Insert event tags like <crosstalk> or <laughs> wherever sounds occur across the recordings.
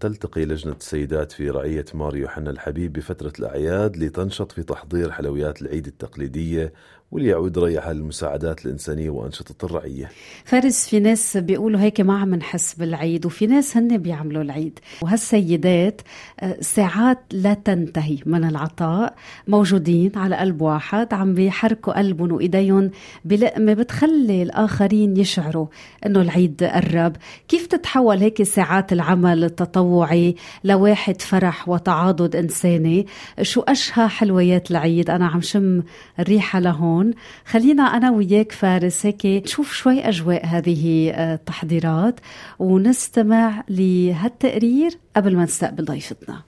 تلتقي لجنة السيدات في رعية مار يوحنا الحبيب بفترة الأعياد لتنشط في تحضير حلويات العيد التقليدية وليعود ريحها للمساعدات الإنسانية وأنشطة الرعية. فارس في ناس بيقولوا هيك ما عم نحس بالعيد وفي ناس هن بيعملوا العيد. وهالسيدات آه، ساعات لا تنتهي من العطاء موجودين على قلب واحد عم بيحركوا قلبهم وإيديهم بلقمة بتخلي الآخرين يشعروا أنه العيد قرب. كيف تتحول هيك ساعات العمل التطوعي لواحد فرح وتعاضد إنساني. شو أشهى حلويات العيد؟ أنا عم شم الريحة لهون. هون خلينا أنا وياك فارس هيك نشوف شوي أجواء هذه آه، التحضيرات ونستمع لهالتقرير قبل ما نستقبل ضيفتنا.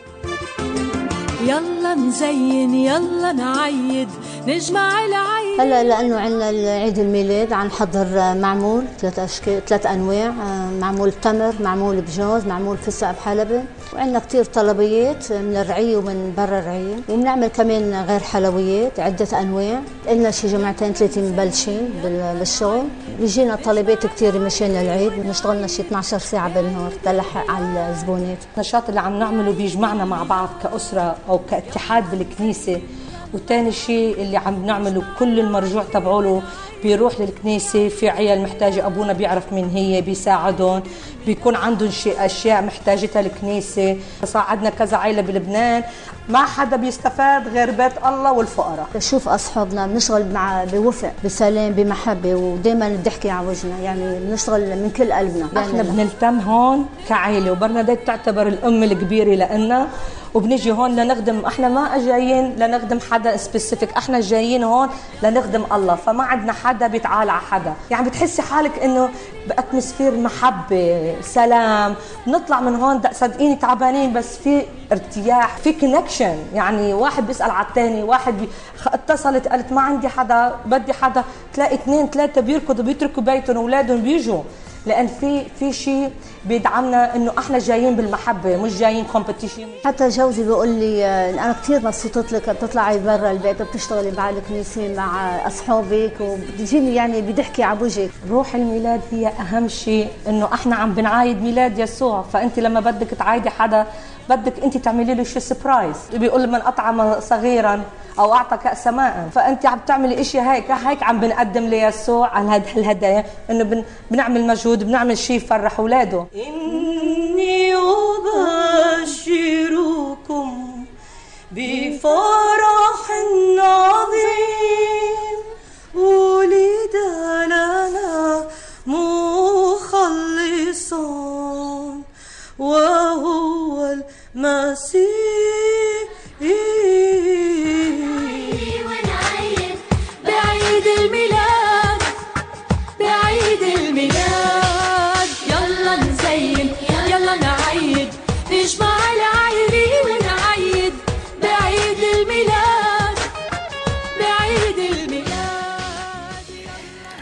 يلا نزين يلا نعيد. نجمع العيد. هلا لأنه عندنا عيد الميلاد عم نحضر معمول ثلاث اشكال ثلاث أنواع آه، معمول تمر معمول بجوز معمول فستق بحلبة. وعندنا كثير طلبيات من الرعيه ومن برا الرعيه وبنعمل كمان غير حلويات عدة أنواع. لنا شي جمعتين ثلاثة مبلشين بالشغل. بيجينا طلبات كثير مشان العيد. بنشتغلنا شي 12 ساعة بالنهار تلحق على الزبونات. النشاط اللي عم نعمله بيجمعنا مع بعض كأسرة أو كاتحاد بالكنيسة. وثاني شيء اللي عم نعمله كل المرجوع تبعوله بيروح للكنيسة في عيال محتاجة أبونا بيعرف مين هي بيساعدهم بيكون عندهم شيء أشياء محتاجتها الكنيسة. صعدنا كذا عائلة بلبنان ما حدا بيستفاد غير بيت الله والفقراء. شوف أصحابنا بنشتغل مع بوفق بسلام بمحبة ودائما الضحكة على وجهنا. يعني بنشتغل من كل قلبنا. إحنا بنلتم هون كعائلة وبرناديت تعتبر الأم الكبيرة لنا وبنجي هون لنخدم إحنا ما جايين لنخدم حدا سبيسيفيك إحنا جايين هون لنخدم الله. فما عندنا حدا بيتعال على حدا. يعني بتحسي حالك إنه ب atmosphere محبة سلام. بنطلع من هون صدقيني تعبانين بس في ارتياح في connection يعني واحد بيسأل على الثاني واحد بي... اتصلت قالت ما عندي حدا بدي حدا. تلاقي اثنين ثلاثة بيركضوا بيتركوا بيتهم واولادهم بيجوا. لأن في في شيء بيدعمنا إنه أحنا جايين بالمحبة مش جايين competition حتى جوزي بيقول لي أنا كثير مبسوطه لك بتطلعي برا البيت وبتشتغلي مع الكنيسة مع أصحابك وبتجيني يعني بضحكي على وجهك روح الميلاد هي أهم شيء إنه أحنا عم بنعايد ميلاد يسوع. فأنت لما بدك تعايدي حدا بدك أنت تعملي له شيء سبرايز بيقول من أطعم صغيرا أو أعطى كأس ماء. فأنت عم تعملي شيء هيك هيك عم بنقدم ليسوع على الهدايا إنه بن بنعمل مجهود بنعمل شيء يفرح أولاده. إني أبشركم بفرح عظيم. ولد لنا مخلص وهو المسيح.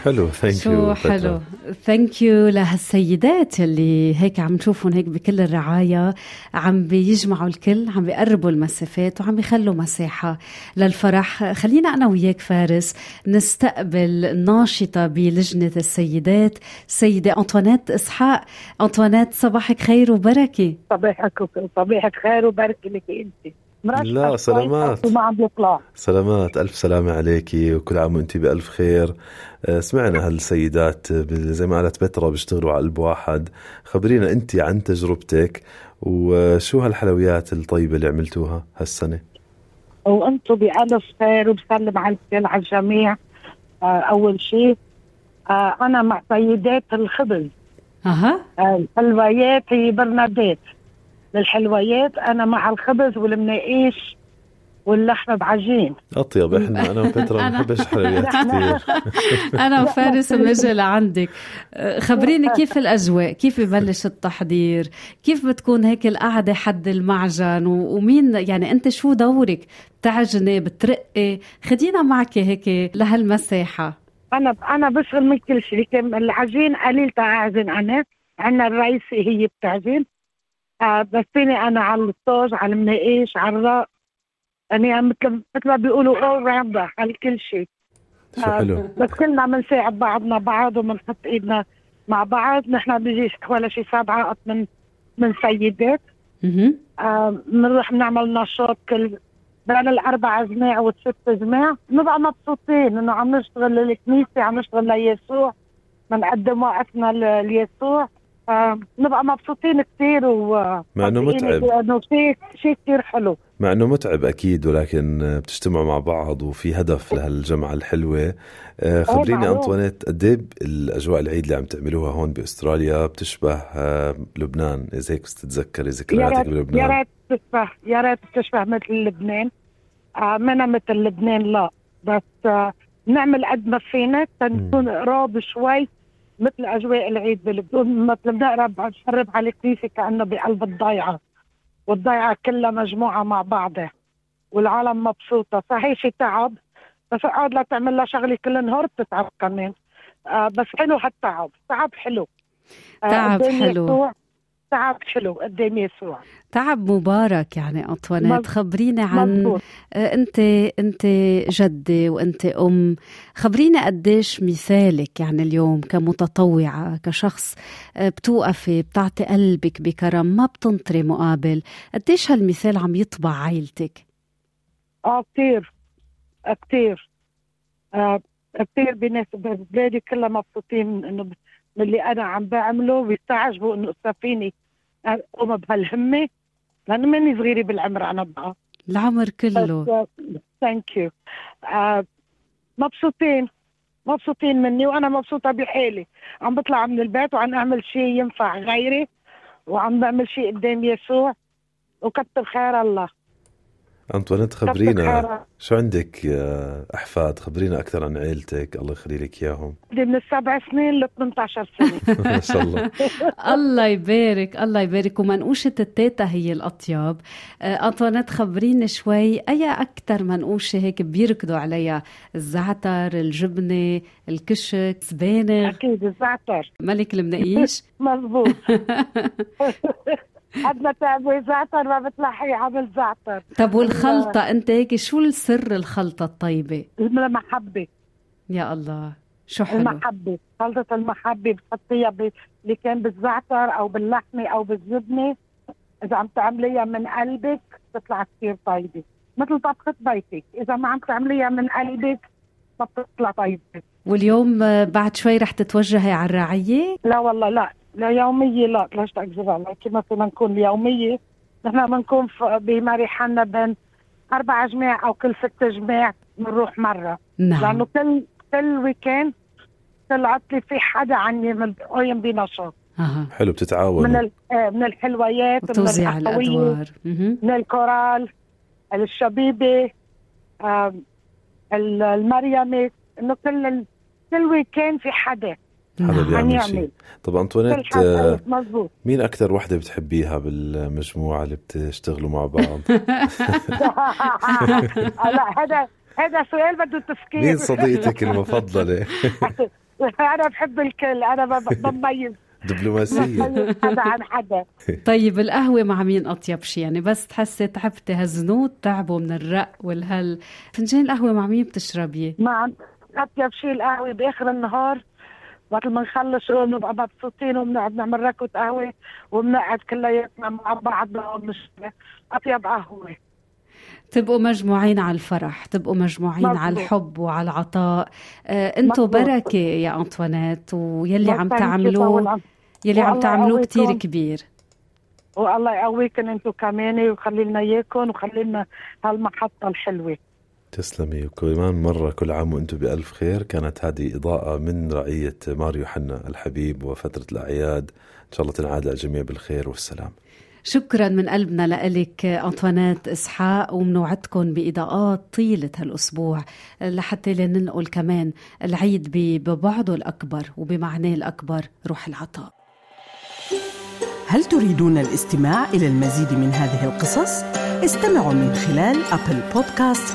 حلو. ثانك يو حلو. ثانك يو لهالسيدات اللي هيك عم نشوفهم هيك بكل الرعاية. عم بيجمعوا الكل عم بيقربوا المسافات وعم بيخلوا مساحة للفرح. خلينا أنا وياك فارس نستقبل ناشطة بلجنة السيدات السيده أنطوانيت إسحاق. أنطوانيت صباحك خير وبركة. صباحك صباحك خير وبركة لك أنت. لا سلامات. وما عم بيطلع سلامات. ألف سلامة عليكي وكل عام وأنت بألف خير. آه، سمعنا هالسيدات زي ما قالت بترا بيشتغلوا على قلب واحد. خبرينا أنت عن تجربتك وشو هالحلويات الطيبة اللي عملتوها هالسنة؟ وأنتم بألف خير وبسلم على الكل على الجميع. آه، أول شيء آه، أنا مع سيدات الخبز. أها. الحلويات هي برنادات للحلويات أنا مع الخبز والمناقيش واللحمة بعجين. أطيب إحنا أنا وبترا ما بنحبش حلويات <laughs> كثير <laughs> أنا وفارس بنجي لعندك أه، خبريني كيف الأجواء؟ كيف ببلش التحضير؟ كيف بتكون هيك القعدة حد المعجن؟ ومين يعني أنت شو دورك؟ بتعجني بترقي؟ خدينا معك هيك لهالمساحة. أنا أنا بشغل من كل شيء العجين قليل تعجن أنا. عندنا الرئيسي هي بتعجن. آه بس فيني أنا على الصوج على المناقيش على الرق يعني مثل مثل ما بيقولوا اول راوند على كل شيء. شو حلو. بس كلنا بنساعد بعضنا بعض وبنحط إيدنا مع بعض. نحن بيجي ولا شي سبعة قط من من سيدات. آه، بنروح بنعمل نشاط كل بين الاربع جماع والست جماع بنبقى مبسوطين إنه عم نشتغل للكنيسة عم نشتغل ليسوع. بنقدم وقتنا ليسوع. آه، بنبقى مبسوطين كثير و مع إنه متعب. انه شيء شيء كثير حلو. مع إنه متعب أكيد ولكن بتجتمعوا مع بعض وفي هدف لهالجمعة الحلوة. آه، خبريني. أنطوانيت قد إيه الأجواء العيد اللي عم تعملوها هون بأستراليا بتشبه آه، لبنان؟ إذا هيك بتتذكري يا ذكرياتك ريت يا بلبنان ريت تشبه يا ريت تشبه مثل لبنان. منا مثل لبنان لا بس نعمل قد ما فينا. تنكون قراب شوي. مثل أجواء العيد بلبنان مثل بنقرب نقرب على الكنيسة كأنه بقلب الضيعة. والضيعة كلها مجموعة مع بعضها. والعالم مبسوطة. صحيح في تعب. بس اقعد لا تعمل لها شغلة كل النهار بتتعب كمان. آه بس حلو هالتعب. تعب حلو. آه، تعب حلو. تعب حلو قدام يسوع. تعب مبارك يعني انطوانيت مز- خبريني عن مزبوط آه، انت أنت جدة وأنت أم. خبريني قديش مثالك يعني اليوم كمتطوعة كشخص آه، بتوقفي بتعطي قلبك بكرم ما بتنطري مقابل. قديش هالمثال عم يطبع عائلتك؟ آه كثير آه كثير آه كثير بناس بلادي كلها مبسوطين إنه من اللي أنا عم بعمله ويستعجبوا إنه استفيني أقوم بهالمهمة لأنه ماني صغيرة بالعمر أنا بقى. العمر كله. thank you مبسوطين مبسوطين مني وأنا مبسوطة بحالي. عم بطلع من البيت وعم أعمل شيء ينفع غيري وعم بعمل شيء قدام يسوع. وكتر خير الله. أنطوانيت خبرينا. شو عندك آه، أحفاد؟ خبرينا أكثر عن عيلتك. الله يخلي لك إياهم. من السبع سنين ل 18 سنة. <laughs> ما شاء الله. <laughs> الله يبارك الله يبارك. ومنقوشة التيتا هي الأطيب آه، أنطوانيت خبريني شوي. أي أكتر منقوشة هيك بيركضوا عليها؟ الزعتر الجبنة الكشك سبانغ أكيد الزعتر. ملك المنقيش؟ <laughs> مزبوط قد ما تعمل زعتر ما بيطلع حي عامل زعتر. طب والخلطة أنت هيك شو السر الخلطة الطيبة؟ المحبة. يا الله شو حلو. المحبة خلطة المحبة بتحطيها ب- اللي كان بالزعتر أو باللحمة أو بالجبنة. إذا عم تعمليها من قلبك بتطلع كثير طيبة. مثل طبخة بيتك إذا ما عم تعمليها من قلبك ما بتطلع طيبة. واليوم بعد شوي رح تتوجهي على الرعية؟ لا والله لا. لا يومية لا ليش تكذب عليك ما فينا نكون يومية نحن بنكون بماري حنا بين أربع جماع أو كل ست جماع بنروح مرة. نعم. لأنه كل كل weekend كل عطلة في حدا عني من قايم بنشاط أها. حلو من ال- آه، من الحلويات من وتوزيع مهم. من الكورال الشبيبة آم، ال- المريمة. إنه كل كل weekend في حدا. حدا نعم. عم بيعمل يعمل. شيء طب انطوانيت آه، مزبوط مين أكثر وحدة بتحبيها بالمجموعة اللي بتشتغلوا مع بعض؟ <laughs> <laughs> لا هذا هذا سؤال بده تفكير. مين صديقتك المفضلة؟ <laughs> أنا بحب الكل أنا بميز. دبلوماسية. بميز حدا عن حدا. طيب القهوة مع مين أطيب شي يعني بس تحسي تعبتي هالزنود تعبوا من الرق والهل. فنجان القهوة مع مين بتشربيه ما عم أطيب شيء القهوة بآخر النهار وقت ما نخلص شغل بنبقى مبسوطين وبنقعد نعمل ركوة قهوة وبنقعد كلياتنا مع بعض بنقعد نشرب أطيب قهوة. تبقوا مجموعين على الفرح تبقوا مجموعين مظبوط. على الحب وعلى العطاء. آه أنتوا. بركة يا أنطوانيت ويلي عم تعملوه يلي عم تعملوه. كتير كبير. والله يقويكم أنتم كمان ويخلي لنا اياكم وخلي لنا هالمحطة الحلوة. تسلمي وكمان مرة كل عام وأنتم بألف خير. كانت هذه إضاءة من رعية ماريو حنا الحبيب وفترة الأعياد. إن شاء الله تنعاد الجميع بالخير والسلام. شكرا من قلبنا لك أنطوانيت إسحاق ومنوعدكم بإضاءات طيلة هالأسبوع لحتى لننقل كمان العيد ببعده الأكبر وبمعناه الأكبر روح العطاء. هل تريدون الاستماع إلى المزيد من هذه القصص؟ استمعوا من خلال Apple Podcast،